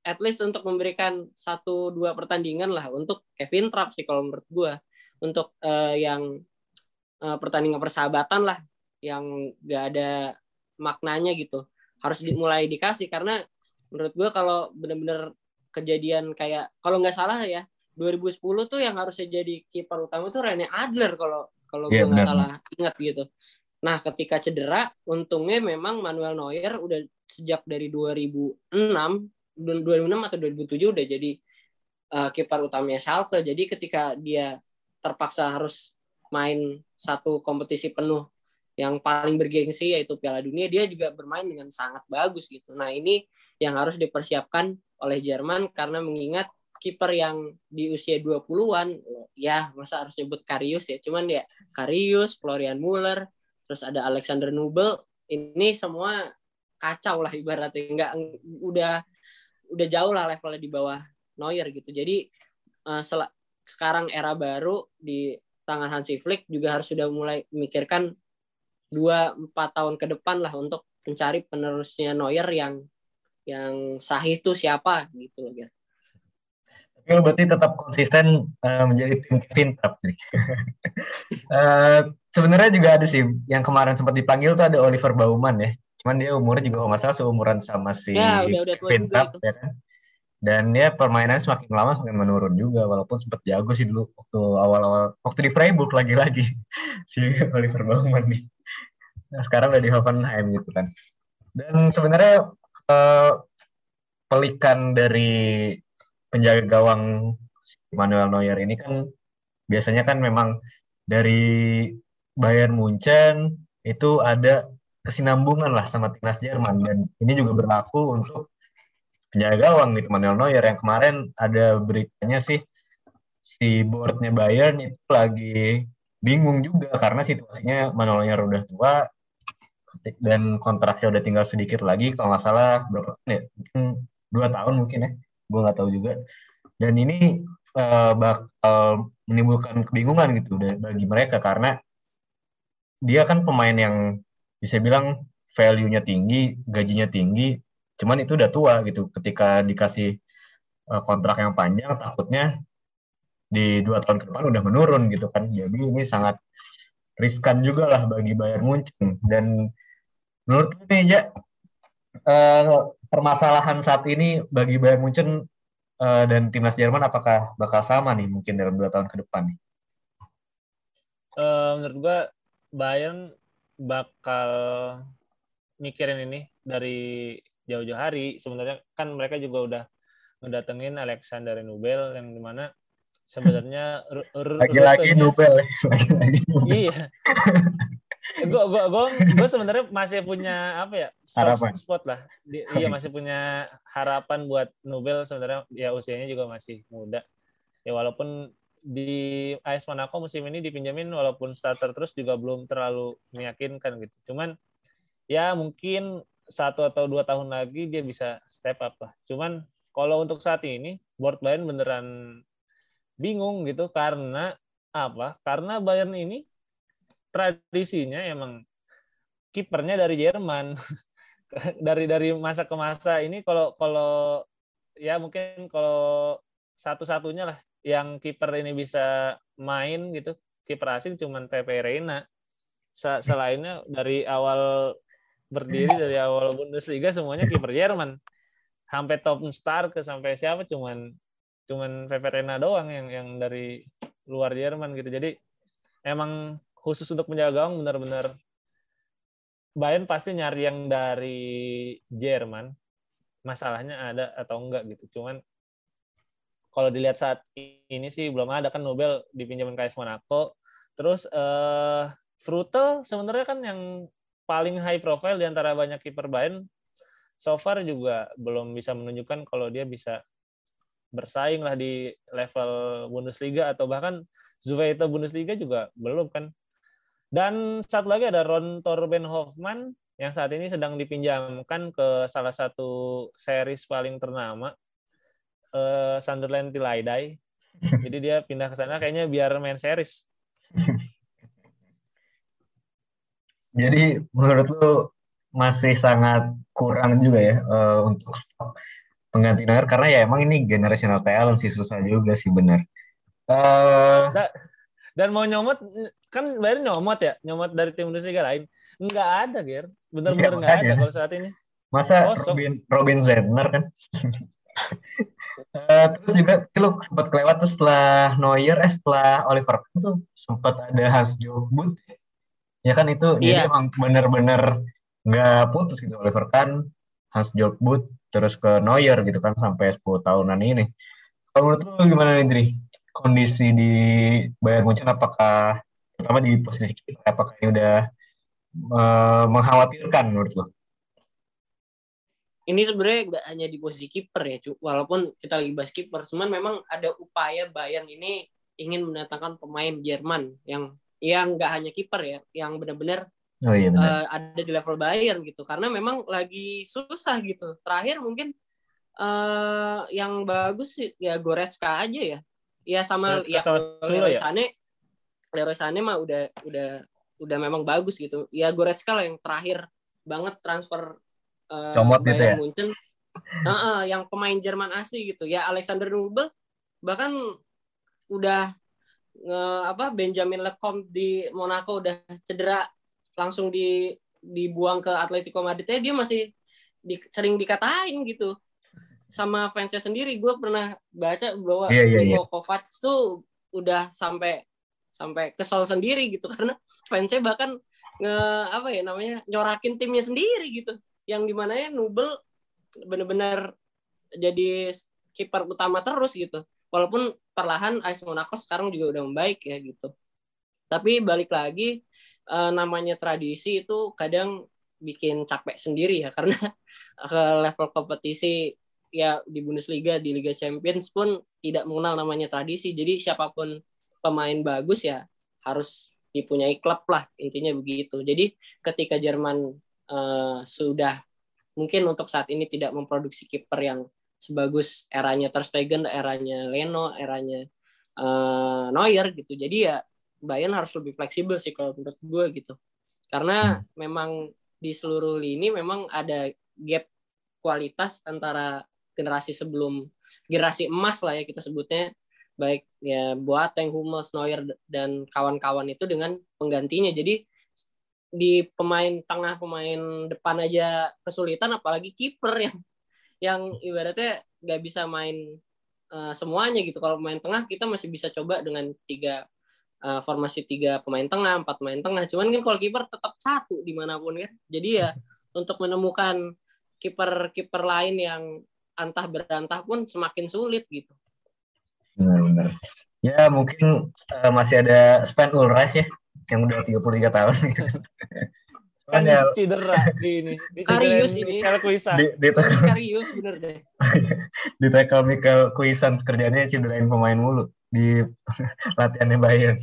at least untuk memberikan satu dua pertandingan lah untuk Kevin Trapp sih kalau menurut gue untuk eh, yang eh, pertandingan persahabatan lah yang gak ada maknanya gitu harus dimulai dikasih karena menurut gue kalau bener-bener kejadian kayak kalau nggak salah ya 2010 tuh yang harusnya jadi kiper utama tuh Rene Adler kalau kalau Iya, gue nggak salah ingat gitu. Nah, ketika cedera, untungnya memang Manuel Neuer udah sejak dari 2006 dan 2006 atau 2007 udah jadi uh, kiper utamanya Schalke. Jadi ketika dia terpaksa harus main satu kompetisi penuh yang paling bergengsi yaitu Piala Dunia, dia juga bermain dengan sangat bagus gitu. Nah, ini yang harus dipersiapkan oleh Jerman karena mengingat kiper yang di usia 20-an, ya masa harus nyebut Karius ya, cuman ya Karius, Florian Muller, terus ada Alexander Nubel, ini semua kacau lah ibaratnya, nggak udah udah jauh lah levelnya di bawah Neuer gitu. Jadi sel- sekarang era baru di tangan Hansi Flick juga harus sudah mulai memikirkan dua empat tahun ke depan lah untuk mencari penerusnya Neuer yang yang sahih itu siapa gitu loh Ger. Tapi lu berarti tetap konsisten eh, menjadi tim Kevin Trapp sih. Eh, Sebenarnya juga ada sih yang kemarin sempat dipanggil tuh ada Oliver Baumann ya. Cuman dia umurnya juga kalau nggak salah seumuran sama si Ya, udah- udah Kevin Trapp ya kan. Dan dia permainannya semakin lama semakin menurun juga walaupun sempat jago sih dulu waktu awal-awal waktu di Freiburg lagi-lagi si Oliver Baumann nih. Nah, sekarang udah di Hoffenheim gitu kan. Dan sebenarnya eh, pelikan dari penjaga gawang Manuel Neuer ini kan biasanya kan memang dari Bayern Munchen itu ada kesinambungan lah sama timnas Jerman. Dan ini juga berlaku untuk penjaga gawang gitu Manuel Neuer. Yang kemarin ada beritanya sih si boardnya Bayern itu lagi bingung juga karena situasinya Manuel Neuer udah tua dan kontraknya udah tinggal sedikit lagi kalau nggak salah berapa tahun ya? Mungkin dua tahun mungkin ya gue nggak tahu juga. Dan ini eh, bakal menimbulkan kebingungan gitu bagi mereka karena dia kan pemain yang bisa bilang value-nya tinggi gajinya tinggi cuman itu udah tua gitu. Ketika dikasih eh, kontrak yang panjang takutnya di dua tahun ke depan udah menurun gitu kan. Jadi ini sangat riskan juga lah bagi Bayern Munchen. Dan menurut lu nih ya eh, permasalahan saat ini bagi Bayern Munchen eh, dan timnas Jerman apakah bakal sama nih mungkin dalam dua tahun ke depan nih? Eh, menurut gua Bayern bakal mikirin ini dari jauh-jauh hari. Sebenarnya kan mereka juga udah ngedatengin Alexander Nubel yang di mana sebenarnya Lagi-lagi Nubel ya. Lagi-lagi Nubel. Iya. Gue gue gue gue sebenarnya masih punya apa ya soft Harapan. spot lah. Di- iya masih punya harapan buat Nubel sebenarnya ya usianya juga masih muda. Ya walaupun di AS Monaco musim ini dipinjamin walaupun starter terus juga belum terlalu meyakinkan gitu. Cuman ya mungkin satu atau dua tahun lagi dia bisa step up lah. Cuman kalau untuk saat ini board Bayern beneran bingung gitu karena apa? Karena Bayern ini tradisinya emang kipernya dari Jerman. dari dari masa ke masa ini kalau kalau ya mungkin kalau satu-satunya lah yang kiper ini bisa main gitu kiper asing cuman Pepe Reina. Selainnya dari awal berdiri dari awal Bundesliga semuanya kiper Jerman. Sampai top star ke sampai siapa cuman cuman Pepe Reina doang yang yang dari luar Jerman gitu. Jadi emang khusus untuk penjaga gawang benar-benar Bayern pasti nyari yang dari Jerman. Masalahnya ada atau enggak gitu. Cuman kalau dilihat saat ini sih belum ada kan Nobel dipinjamin ke AS Monaco. Terus eh Frutel sebenarnya kan yang paling high profile di antara banyak kiper Bayern so far juga belum bisa menunjukkan kalau dia bisa bersaing lah di level Bundesliga atau bahkan Zweite Bundesliga juga belum kan. Dan satu lagi ada Ron Torben Hoffman yang saat ini sedang dipinjamkan ke salah satu series paling ternama eh, Sunderland Tilaidai. Jadi dia pindah ke sana kayaknya biar main series. Jadi menurut lu masih sangat kurang juga ya eh, untuk pengganti Neuer karena ya emang ini generational talent sih susah juga sih benar. Eh Dan mau nyomot kan Bayern nyomot ya, nyomot dari tim Bundesliga lain. Enggak ada, Ger. Bener-bener Iya, enggak ada makanya. kalau saat ini. masa Kosong. Robin Robin Zentner kan Uh, terus juga lu sempat kelewat tuh setelah Neuer, eh setelah Oliver Kahn tuh sempat ada Hans Jobut. Ya kan itu Iya. jadi emang bener-bener nggak putus gitu Oliver Kahn, Hans Jobut, terus ke Neuer gitu kan sampai 10 tahunan ini. Kalau menurut lu gimana nih Dri? Kondisi di Bayern Munchen apakah terutama di posisi kita apakah ini udah uh, mengkhawatirkan menurut lu? ini sebenarnya nggak hanya di posisi kiper ya, cu. walaupun kita lagi bahas kiper, cuman memang ada upaya Bayern ini ingin mendatangkan pemain Jerman yang yang nggak hanya kiper ya, yang benar-benar Oh iya benar. uh, ada di level Bayern gitu, karena memang lagi susah gitu. Terakhir mungkin uh, yang bagus ya Goretzka aja ya, ya sama ya sama Leroy ya? Sané, Leroy Sané mah udah udah udah memang bagus gitu. Ya Goretzka lah yang terakhir banget transfer uh, Comot gitu ya? Munchen. Heeh, yang pemain Jerman asli gitu. Ya Alexander Nubel bahkan udah nge, apa Benjamin Lecomte di Monaco udah cedera langsung di dibuang ke Atletico Madrid dia masih di, sering dikatain gitu sama fansnya sendiri. Gue pernah baca bahwa Iya, iya, Niko Kovac tuh udah sampai sampai kesel sendiri gitu. Karena fansnya bahkan nge apa ya namanya nyorakin timnya sendiri gitu. Yang di mana ya Nubel bener-bener jadi kiper utama terus gitu. Walaupun perlahan AS Monaco sekarang juga udah membaik ya gitu. Tapi balik lagi eh, namanya tradisi itu kadang bikin capek sendiri ya. Karena ke level kompetisi ya di Bundesliga di Liga Champions pun tidak mengenal namanya tradisi jadi siapa pun pemain bagus ya harus dipunyai klub lah intinya begitu jadi ketika Jerman eh, sudah mungkin untuk saat ini tidak memproduksi kiper yang sebagus eranya Ter Stegen, eranya Leno, eranya eh, Neuer gitu. Jadi ya Bayern harus lebih fleksibel sih kalau menurut gue gitu. Karena memang di seluruh lini memang ada gap kualitas antara generasi sebelum generasi emas lah ya kita sebutnya. Baik ya Boateng, Hummels, Neuer dan kawan-kawan itu dengan penggantinya. Jadi di pemain tengah pemain depan aja kesulitan apalagi kiper yang yang ibaratnya nggak bisa main uh, semuanya gitu. Kalau pemain tengah kita masih bisa coba dengan tiga uh, formasi tiga pemain tengah empat pemain tengah. Cuman kan kalau kiper tetap satu di mana pun kan. Jadi ya untuk menemukan kiper kiper lain yang antah berantah pun semakin sulit gitu Benar-benar. Ya mungkin uh, masih ada Sven Ulreich ya yang udah 33 tahun gitu. Kan ya, cedera di ini. Di Karius ini. Michael Kuisa. di, di, tackle, serius bener deh di tackle Michael Kuisan kerjanya cederain pemain mulu di latihannya Bayern.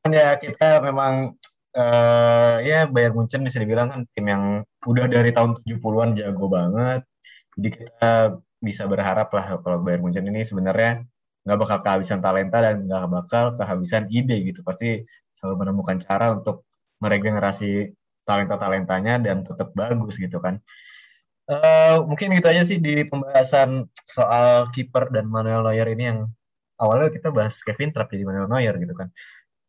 Kan ya kita memang uh, ya Bayern Munchen bisa dibilang kan tim yang udah dari tahun 70-an jago banget. Jadi kita bisa berharap lah kalau Bayern Munchen ini sebenarnya nggak bakal kehabisan talenta dan nggak bakal kehabisan ide gitu. Pasti selalu menemukan cara untuk meregenerasi talenta-talentanya dan tetap bagus gitu kan. Uh, mungkin gitu aja sih di pembahasan soal kiper dan Manuel Neuer ini yang awalnya kita bahas Kevin Trapp jadi Manuel Neuer gitu kan.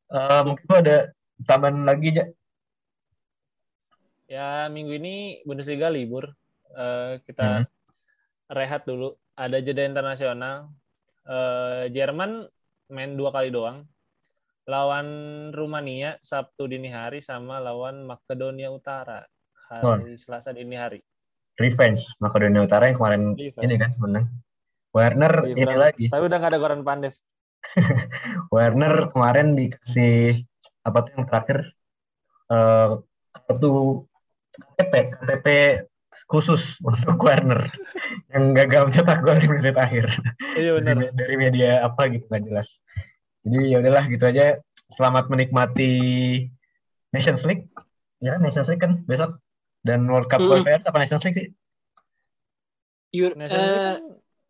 Uh, mungkin ada tambahan lagi ya? Ya minggu ini Bundesliga libur. Uh, kita Hmm. Rehat dulu. Ada jeda internasional. Uh, Jerman main dua kali doang. Lawan Rumania Sabtu dini hari sama lawan Makedonia Utara hari Selasa dini hari. Revenge Makedonia Utara yang kemarin Revenge. ini kan menang. Werner Iya, ini lagi. Tapi udah gak ada Goran Pandev. Werner kemarin dikasih apa tuh yang terakhir eh kartu KTP KTP khusus untuk Werner yang gagal mencetak gol di menit akhir. Iya benar. dari, dari media apa gitu nggak jelas. Jadi ya udahlah gitu aja. Selamat menikmati Nations League. Ya Nations League kan besok dan World Cup Hmm. qualifiers apa Nations League sih? Euro- Nations League eh, kan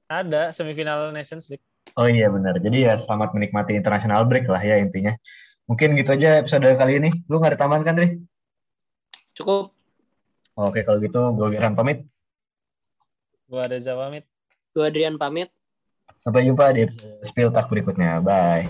ada semifinal Nations League. Oh iya benar. Jadi ya selamat menikmati international break lah ya intinya. Mungkin gitu aja episode kali ini. Lu nggak ada tambahan kan, Tri? cukup Oke kalau gitu gue Gerhan pamit. Gua ada Zawamit. gue Adrian pamit Sampai jumpa di Spill Talk berikutnya. Bye.